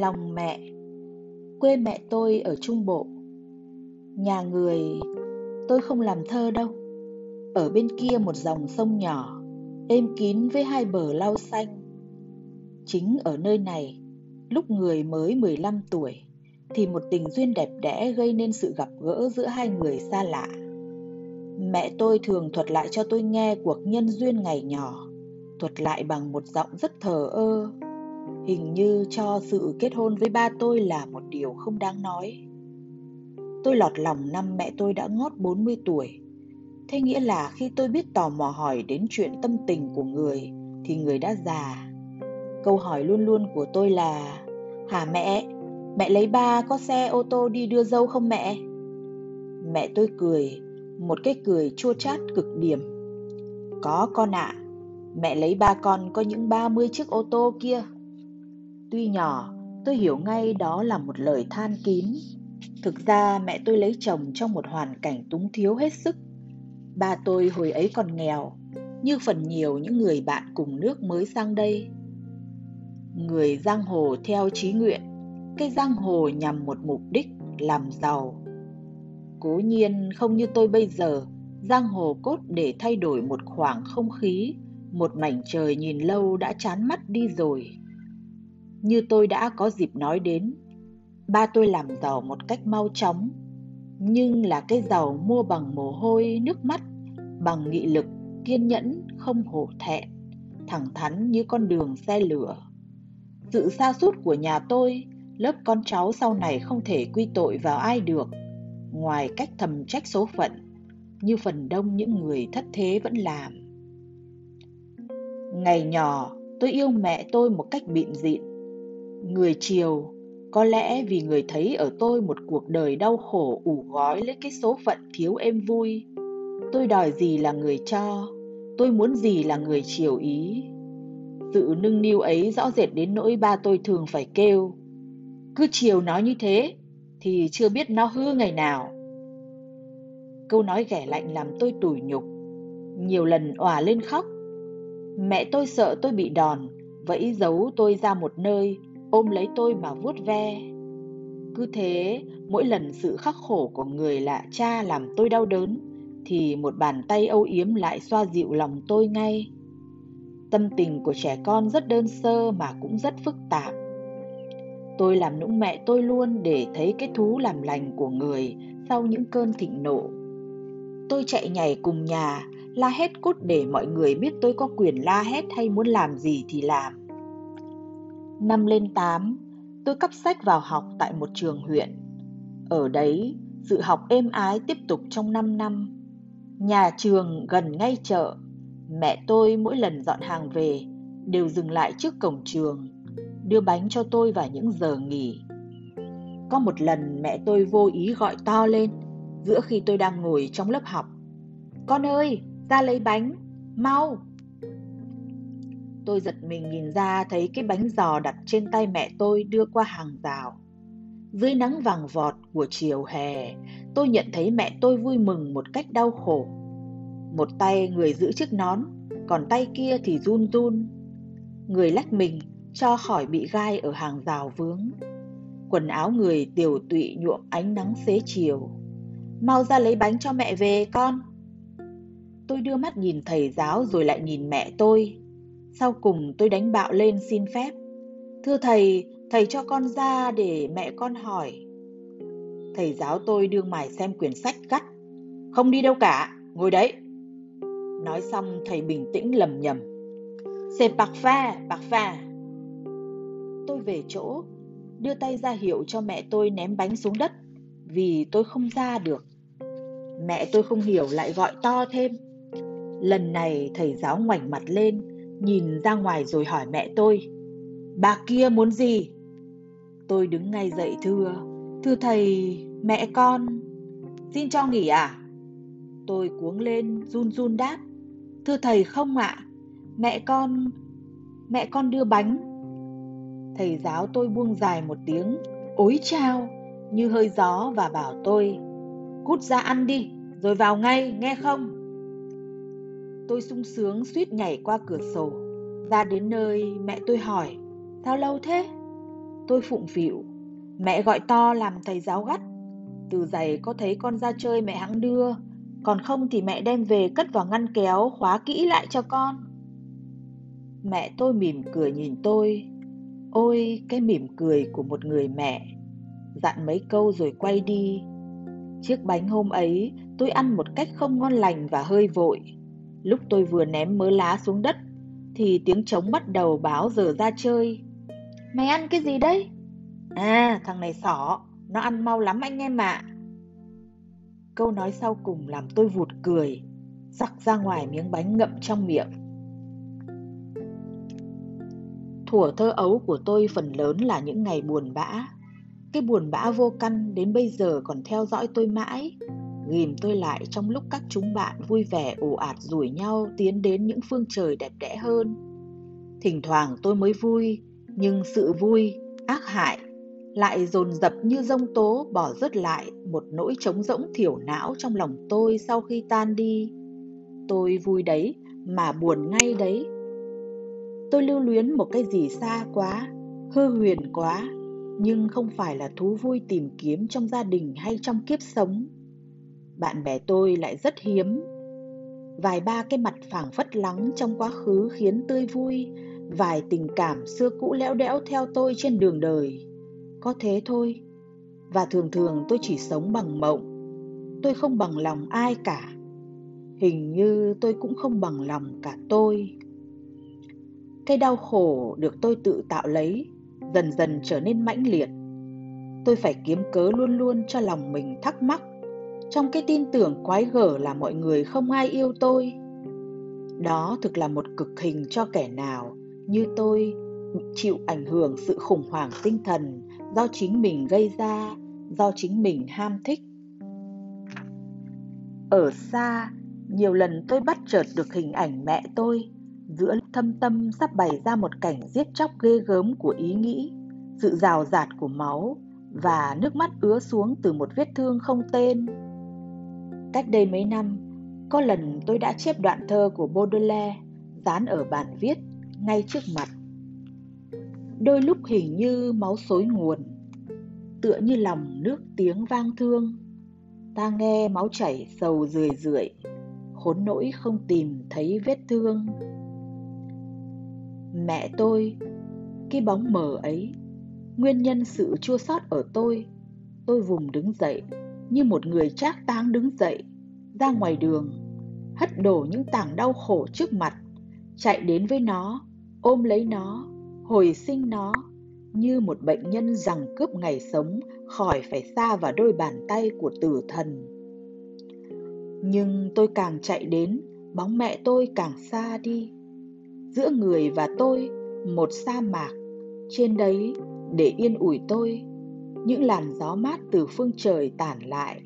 Lòng mẹ, Quê mẹ tôi ở Trung Bộ. Nhà người, Tôi không làm thơ đâu. Ở bên kia một dòng sông nhỏ, Êm kín với hai bờ lau xanh. Chính ở nơi này, Lúc người mới 15 tuổi, Thì một tình duyên đẹp đẽ gây nên sự gặp gỡ giữa hai người xa lạ. Mẹ tôi thường thuật lại cho tôi nghe cuộc nhân duyên ngày nhỏ, Thuật lại bằng một giọng rất thờ ơ. Hình như cho sự kết hôn với ba tôi là một điều không đáng nói. Tôi lọt lòng năm mẹ tôi đã ngót 40 tuổi. Thế nghĩa là khi tôi biết tò mò hỏi đến chuyện tâm tình của người thì người đã già. Câu hỏi luôn luôn của tôi là Hả mẹ, mẹ lấy ba có xe ô tô đi đưa dâu không mẹ? Mẹ tôi cười, một cái cười chua chát cực điểm. Có con ạ, à, mẹ lấy ba con có những 30 chiếc ô tô kia. Tuy nhỏ, tôi hiểu ngay đó là một lời than kín. Thực ra mẹ tôi lấy chồng trong một hoàn cảnh túng thiếu hết sức. Ba tôi hồi ấy còn nghèo, như phần nhiều những người bạn cùng nước mới sang đây. Người giang hồ theo trí nguyện, cái giang hồ nhằm một mục đích làm giàu. Cố nhiên không như tôi bây giờ, giang hồ cốt để thay đổi một khoảng không khí, một mảnh trời nhìn lâu đã chán mắt đi rồi. Như tôi đã có dịp nói đến, ba tôi làm giàu một cách mau chóng, nhưng là cái giàu mua bằng mồ hôi, nước mắt, bằng nghị lực, kiên nhẫn, không hổ thẹn, thẳng thắn như con đường xe lửa. Sự xa sút của nhà tôi, lớp con cháu sau này không thể quy tội vào ai được, ngoài cách thầm trách số phận, như phần đông những người thất thế vẫn làm. Ngày nhỏ, tôi yêu mẹ tôi một cách bịn dịn, Người chiều, có lẽ vì người thấy ở tôi một cuộc đời đau khổ ủ gói lấy cái số phận thiếu êm vui. Tôi đòi gì là người cho, tôi muốn gì là người chiều ý. Sự nâng niu ấy rõ rệt đến nỗi ba tôi thường phải kêu. Cứ chiều nó như thế, thì chưa biết nó hư ngày nào. Câu nói ghẻ lạnh làm tôi tủi nhục, nhiều lần òa lên khóc. Mẹ tôi sợ tôi bị đòn, vẫy giấu tôi ra một nơi ôm lấy tôi mà vuốt ve. Cứ thế, mỗi lần sự khắc khổ của người lạ cha làm tôi đau đớn, thì một bàn tay âu yếm lại xoa dịu lòng tôi ngay. Tâm tình của trẻ con rất đơn sơ mà cũng rất phức tạp. Tôi làm nũng mẹ tôi luôn để thấy cái thú làm lành của người sau những cơn thịnh nộ. Tôi chạy nhảy cùng nhà, la hét cút để mọi người biết tôi có quyền la hét hay muốn làm gì thì làm. Năm lên 8, tôi cấp sách vào học tại một trường huyện. Ở đấy, sự học êm ái tiếp tục trong 5 năm. Nhà trường gần ngay chợ. Mẹ tôi mỗi lần dọn hàng về đều dừng lại trước cổng trường, đưa bánh cho tôi vào những giờ nghỉ. Có một lần mẹ tôi vô ý gọi to lên giữa khi tôi đang ngồi trong lớp học. Con ơi, ra lấy bánh, mau! Tôi giật mình nhìn ra thấy cái bánh giò đặt trên tay mẹ tôi đưa qua hàng rào. Dưới nắng vàng vọt của chiều hè, tôi nhận thấy mẹ tôi vui mừng một cách đau khổ. Một tay người giữ chiếc nón, còn tay kia thì run run. Người lách mình cho khỏi bị gai ở hàng rào vướng. Quần áo người tiểu tụy nhuộm ánh nắng xế chiều. Mau ra lấy bánh cho mẹ về con. Tôi đưa mắt nhìn thầy giáo rồi lại nhìn mẹ tôi. Sau cùng tôi đánh bạo lên xin phép. Thưa thầy, thầy cho con ra để mẹ con hỏi. Thầy giáo tôi đương mải xem quyển sách gắt. Không đi đâu cả, ngồi đấy. Nói xong thầy bình tĩnh lầm nhầm. C'est parfait, parfait. Tôi về chỗ, đưa tay ra hiệu cho mẹ tôi ném bánh xuống đất vì tôi không ra được. Mẹ tôi không hiểu lại gọi to thêm. Lần này thầy giáo ngoảnh mặt lên, nhìn ra ngoài rồi hỏi mẹ tôi, bà kia muốn gì? Tôi đứng ngay dậy thưa thưa thầy, mẹ con, xin cho nghỉ à tôi cuống lên, run run đáp, thưa thầy không ạ à? mẹ con mẹ con đưa bánh. Thầy giáo tôi buông dài một tiếng ối chao, như hơi gió và bảo tôi, cút ra ăn đi, rồi vào ngay, nghe không? Tôi sung sướng suýt nhảy qua cửa sổ. Ra đến nơi mẹ tôi hỏi, sao lâu thế? Tôi phụng phịu. Mẹ gọi to làm thầy giáo gắt. Từ giày có thấy con ra chơi mẹ hãng đưa, còn không thì mẹ đem về cất vào ngăn kéo khóa kỹ lại cho con. Mẹ tôi mỉm cười nhìn tôi. Ôi, cái mỉm cười của một người mẹ. Dặn mấy câu rồi quay đi. Chiếc bánh hôm ấy tôi ăn một cách không ngon lành và hơi vội. Lúc tôi vừa ném mớ lá xuống đất thì tiếng trống bắt đầu báo giờ ra chơi. Mày ăn cái gì đấy? À, thằng này sỏ, nó ăn mau lắm anh em ạ. Câu nói sau cùng làm tôi vụt cười, giặc ra ngoài miếng bánh ngậm trong miệng. Thuở thơ ấu của tôi phần lớn là những ngày buồn bã. Cái buồn bã vô căn đến bây giờ còn theo dõi tôi mãi, ghìm tôi lại trong lúc các chúng bạn vui vẻ ồ ạt rủi nhau tiến đến những phương trời đẹp đẽ hơn. Thỉnh thoảng tôi mới vui, nhưng sự vui, ác hại lại dồn dập như rông tố bỏ rớt lại một nỗi trống rỗng thiểu não trong lòng tôi sau khi tan đi. Tôi vui đấy mà buồn ngay đấy. Tôi lưu luyến một cái gì xa quá, hư huyền quá, nhưng không phải là thú vui tìm kiếm trong gia đình hay trong kiếp sống. Bạn bè tôi lại rất hiếm. Vài ba cái mặt phảng phất lắng trong quá khứ khiến tươi vui, vài tình cảm xưa cũ lẽo đẽo theo tôi trên đường đời. Có thế thôi và thường thường tôi chỉ sống bằng mộng. Tôi không bằng lòng ai cả. Hình như tôi cũng không bằng lòng cả tôi. Cái đau khổ được tôi tự tạo lấy dần dần trở nên mãnh liệt. Tôi phải kiếm cớ luôn luôn cho lòng mình thắc mắc trong cái tin tưởng quái gở là mọi người không ai yêu tôi. Đó thực là một cực hình cho kẻ nào như tôi, chịu ảnh hưởng sự khủng hoảng tinh thần do chính mình gây ra, do chính mình ham thích. Ở xa, nhiều lần tôi bắt chợt được hình ảnh mẹ tôi giữa thâm tâm sắp bày ra một cảnh giết chóc ghê gớm của ý nghĩ, sự rào rạt của máu và nước mắt ứa xuống từ một vết thương không tên cách đây mấy năm, có lần tôi đã chép đoạn thơ của baudelaire dán ở bản viết ngay trước mặt. Đôi lúc hình như máu xối nguồn, tựa như lòng nước tiếng vang thương. Ta nghe máu chảy sầu rười rượi, khốn nỗi không tìm thấy vết thương. Mẹ tôi, cái bóng mờ ấy, nguyên nhân sự chua xót ở tôi tôi vùng đứng dậy như một người trác táng đứng dậy, ra ngoài đường, hất đổ những tảng đau khổ trước mặt, chạy đến với nó, ôm lấy nó, hồi sinh nó, như một bệnh nhân rằng cướp ngày sống khỏi phải xa vào đôi bàn tay của tử thần. Nhưng tôi càng chạy đến, bóng mẹ tôi càng xa đi. Giữa người và tôi, một sa mạc, trên đấy để yên ủi tôi những làn gió mát từ phương trời tản lại.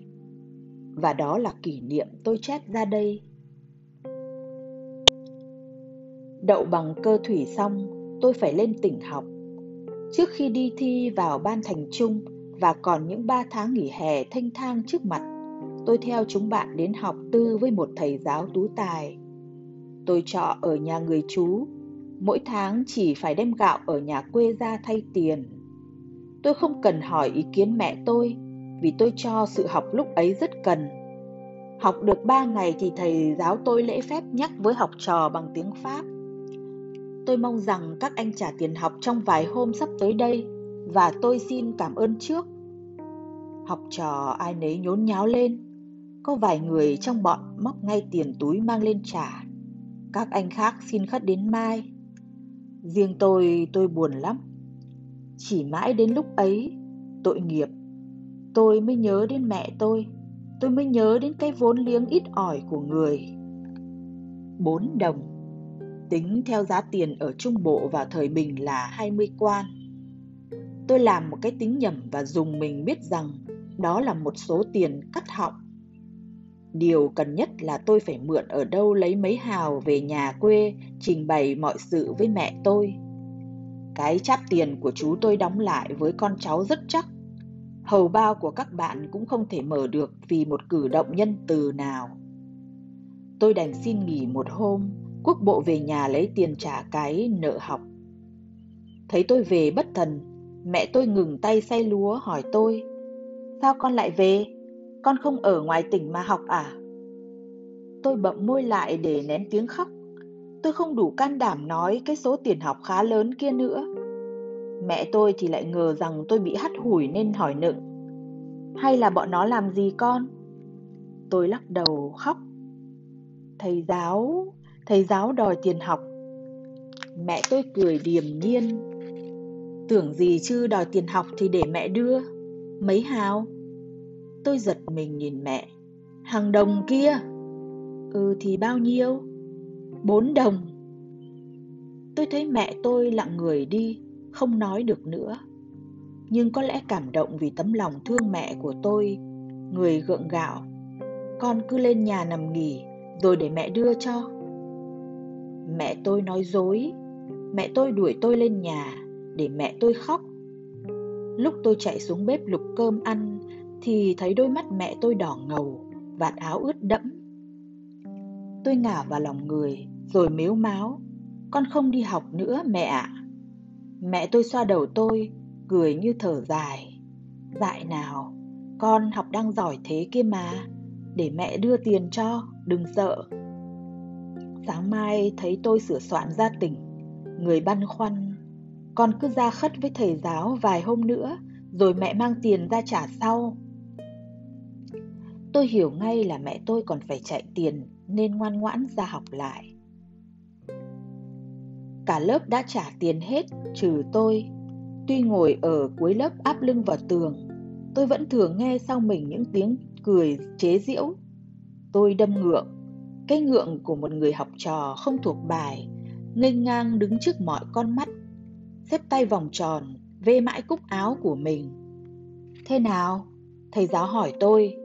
Và đó là kỷ niệm tôi chép ra đây. Đậu bằng cơ thủy xong, tôi phải lên tỉnh học. Trước khi đi thi vào ban thành trung và còn những ba tháng nghỉ hè thanh thang trước mặt, tôi theo chúng bạn đến học tư với một thầy giáo tú tài. Tôi trọ ở nhà người chú, mỗi tháng chỉ phải đem gạo ở nhà quê ra thay tiền tôi không cần hỏi ý kiến mẹ tôi vì tôi cho sự học lúc ấy rất cần học được ba ngày thì thầy giáo tôi lễ phép nhắc với học trò bằng tiếng pháp Tôi mong rằng các anh trả tiền học trong vài hôm sắp tới đây và tôi xin cảm ơn trước. Học trò ai nấy nhốn nháo lên. Có vài người trong bọn móc ngay tiền túi mang lên trả. Các anh khác xin khất đến mai. Riêng tôi, tôi buồn lắm. Chỉ mãi đến lúc ấy, tội nghiệp, tôi mới nhớ đến mẹ tôi. Tôi mới nhớ đến cái vốn liếng ít ỏi của người. Bốn đồng tính theo giá tiền ở Trung Bộ vào thời bình là 20 quan. Tôi làm một cái tính nhầm và dùng mình biết rằng đó là một số tiền cắt họng. Điều cần nhất là tôi phải mượn ở đâu lấy mấy hào về nhà quê trình bày mọi sự với mẹ tôi. Cái cháp tiền của chú tôi đóng lại với con cháu rất chắc. Hầu bao của các bạn cũng không thể mở được vì một cử động nhân từ nào. Tôi đành xin nghỉ một hôm, quốc bộ về nhà lấy tiền trả cái nợ học thấy tôi về bất thần, Mẹ tôi ngừng tay say lúa hỏi tôi, Sao con lại về? Con không ở ngoài tỉnh mà học à? Tôi bậm môi lại để nén tiếng khóc Tôi không đủ can đảm nói cái số tiền học khá lớn kia nữa. Mẹ tôi thì lại ngờ rằng tôi bị hắt hủi nên hỏi nựng. Hay là bọn nó làm gì con? Tôi lắc đầu khóc. Thầy giáo, thầy giáo đòi tiền học. Mẹ tôi cười điềm nhiên. Tưởng gì chứ đòi tiền học thì để mẹ đưa. Mấy hào? Tôi giật mình nhìn mẹ. Hàng đồng kia. Ừ thì bao nhiêu? Bốn đồng. Tôi thấy mẹ tôi lặng người đi, Không nói được nữa. Nhưng có lẽ cảm động vì tấm lòng thương mẹ của tôi, Người gượng gạo. Con cứ lên nhà nằm nghỉ, Rồi để mẹ đưa cho. Mẹ tôi nói dối, Mẹ tôi đuổi tôi lên nhà, Để mẹ tôi khóc. Lúc tôi chạy xuống bếp lục cơm ăn, Thì thấy đôi mắt mẹ tôi đỏ ngầu, Vạt áo ướt đẫm. Tôi ngả vào lòng người rồi mếu máo Con không đi học nữa, mẹ ạ. Mẹ tôi xoa đầu tôi, Cười như thở dài. Dại nào, Con học đang giỏi thế kia mà. Để mẹ đưa tiền cho, Đừng sợ. Sáng mai thấy tôi sửa soạn ra tỉnh, Người băn khoăn. Con cứ ra khất với thầy giáo vài hôm nữa, Rồi mẹ mang tiền ra trả sau. Tôi hiểu ngay là mẹ tôi còn phải chạy tiền Nên ngoan ngoãn ra học lại. Cả lớp đã trả tiền hết trừ tôi. Tuy ngồi ở cuối lớp áp lưng vào tường Tôi vẫn thường nghe sau mình những tiếng cười chế giễu. Tôi đâm ngượng. Cái ngượng của một người học trò không thuộc bài nghênh ngang đứng trước mọi con mắt Xếp tay vòng tròn Vê mãi cúc áo của mình. Thế nào? Thầy giáo hỏi tôi.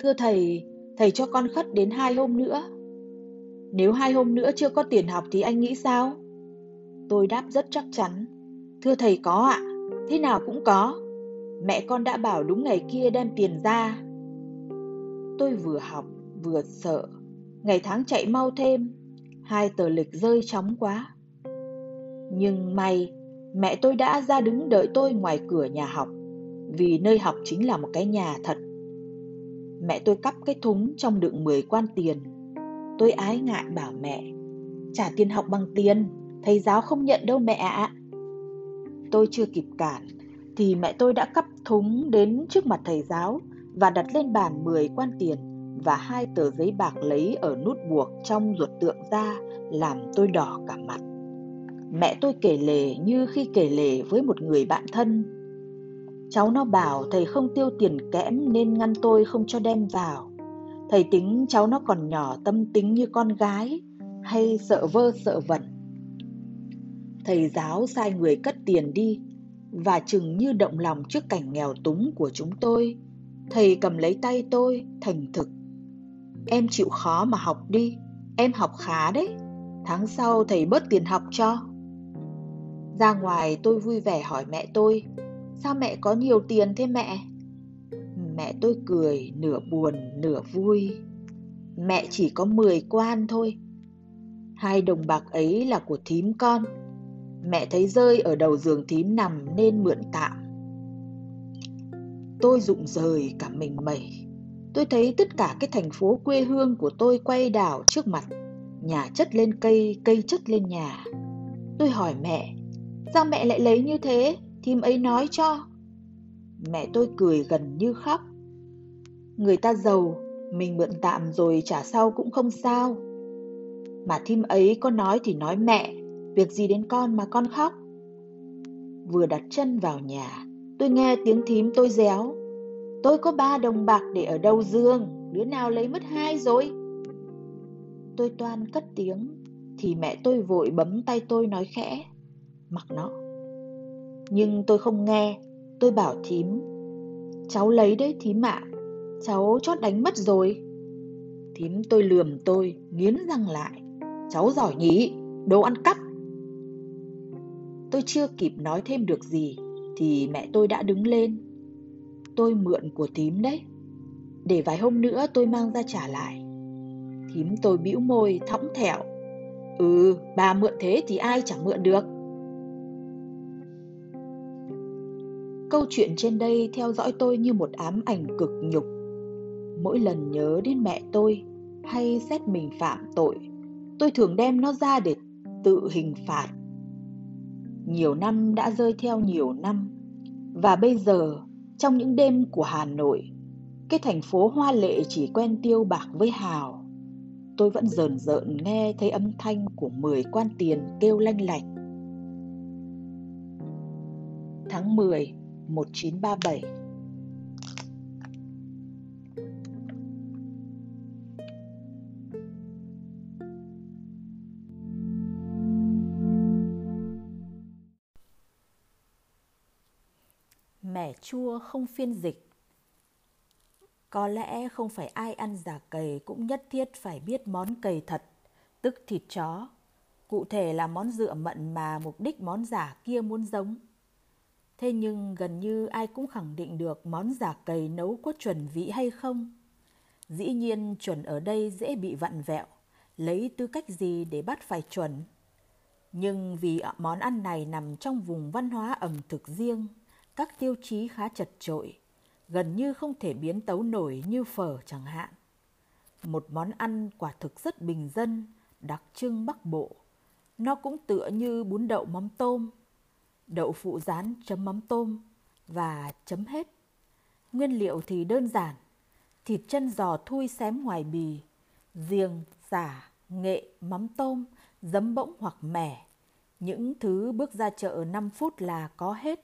Thưa thầy, thầy cho con khất đến hai hôm nữa. Nếu hai hôm nữa chưa có tiền học thì anh nghĩ sao? Tôi đáp rất chắc chắn. Thưa thầy có ạ, thế nào cũng có. Mẹ con đã bảo đúng ngày kia đem tiền ra. Tôi vừa học vừa sợ. Ngày tháng chạy mau thêm. Hai tờ lịch rơi chóng quá. Nhưng may Mẹ tôi đã ra đứng đợi tôi ngoài cửa nhà học Vì nơi học chính là một cái nhà thật. Mẹ tôi cắp cái thúng trong đựng 10 quan tiền. Tôi ái ngại bảo mẹ Trả tiền học bằng tiền. Thầy giáo không nhận đâu mẹ ạ Tôi chưa kịp cản, Thì mẹ tôi đã cắp thúng đến trước mặt thầy giáo Và đặt lên bàn 10 quan tiền Và hai tờ giấy bạc lấy ở nút buộc trong ruột tượng ra, Làm tôi đỏ cả mặt Mẹ tôi kể lể như khi kể lể với một người bạn thân Cháu nó bảo, thầy không tiêu tiền kẽm nên ngăn tôi không cho đem vào. Thầy tính cháu nó còn nhỏ, tâm tính như con gái, hay sợ vơ sợ vẩn. Thầy giáo sai người cất tiền đi và chừng như động lòng trước cảnh nghèo túng của chúng tôi. Thầy cầm lấy tay tôi thành thực. Em chịu khó mà học đi, em học khá đấy. Tháng sau thầy bớt tiền học cho. Ra ngoài tôi vui vẻ hỏi mẹ tôi Sao mẹ có nhiều tiền thế mẹ? Mẹ tôi cười nửa buồn nửa vui. Mẹ chỉ có 10 quan thôi. Hai đồng bạc ấy là của thím con. Mẹ thấy rơi ở đầu giường thím nằm nên mượn tạm. Tôi rụng rời cả mình mẩy. Tôi thấy tất cả cái thành phố quê hương của tôi quay đảo trước mặt. Nhà chất lên cây, cây chất lên nhà. Tôi hỏi mẹ, sao mẹ lại lấy như thế? Thím ấy nói cho Mẹ tôi cười gần như khóc Người ta giàu Mình mượn tạm rồi trả sau cũng không sao Mà thím ấy có nói thì nói mẹ Việc gì đến con mà con khóc? Vừa đặt chân vào nhà, Tôi nghe tiếng thím tôi réo. Tôi có ba đồng bạc để ở đâu dương Đứa nào lấy mất hai rồi? Tôi toan cất tiếng, Thì mẹ tôi vội bấm tay tôi nói khẽ, Mặc nó. Nhưng tôi không nghe, Tôi bảo thím, Cháu lấy đấy thím ạ, Cháu chót đánh mất rồi. Thím tôi lườm tôi, Nghiến răng lại, Cháu giỏi nhỉ, Đồ ăn cắp Tôi chưa kịp nói thêm được gì Thì mẹ tôi đã đứng lên. Tôi mượn của thím đấy. Để vài hôm nữa tôi mang ra trả lại. Thím tôi bĩu môi thõng thẹo Ừ bà mượn thế thì ai chẳng mượn được? Câu chuyện trên đây theo dõi tôi như một ám ảnh cực nhục. Mỗi lần nhớ đến mẹ tôi hay xét mình phạm tội, tôi thường đem nó ra để tự hình phạt. Nhiều năm đã rơi theo nhiều năm, và bây giờ trong những đêm của Hà Nội, cái thành phố hoa lệ chỉ quen tiêu bạc với hào. Tôi vẫn rờn rợn nghe thấy âm thanh của 10 quan tiền kêu lanh lạch. Tháng 10, 1937 Mẻ chua không phiên dịch Có lẽ không phải ai ăn giả cầy cũng nhất thiết phải biết món cầy thật, tức thịt chó. Cụ thể là món dựa mận mà mục đích món giả kia muốn giống. Thế nhưng gần như ai cũng khẳng định được món giả cầy nấu có chuẩn vị hay không. Dĩ nhiên chuẩn ở đây dễ bị vặn vẹo, lấy tư cách gì để bắt phải chuẩn. Nhưng vì món ăn này nằm trong vùng văn hóa ẩm thực riêng, các tiêu chí khá chật trội, gần như không thể biến tấu nổi như phở chẳng hạn. Một món ăn quả thực rất bình dân, đặc trưng Bắc Bộ. Nó cũng tựa như bún đậu mắm tôm, đậu phụ rán chấm mắm tôm và chấm hết. Nguyên liệu thì đơn giản, thịt chân giò thui xém ngoài bì, riêng, giả nghệ, mắm tôm, giấm bỗng hoặc mẻ. Những thứ bước ra chợ 5 phút là có hết.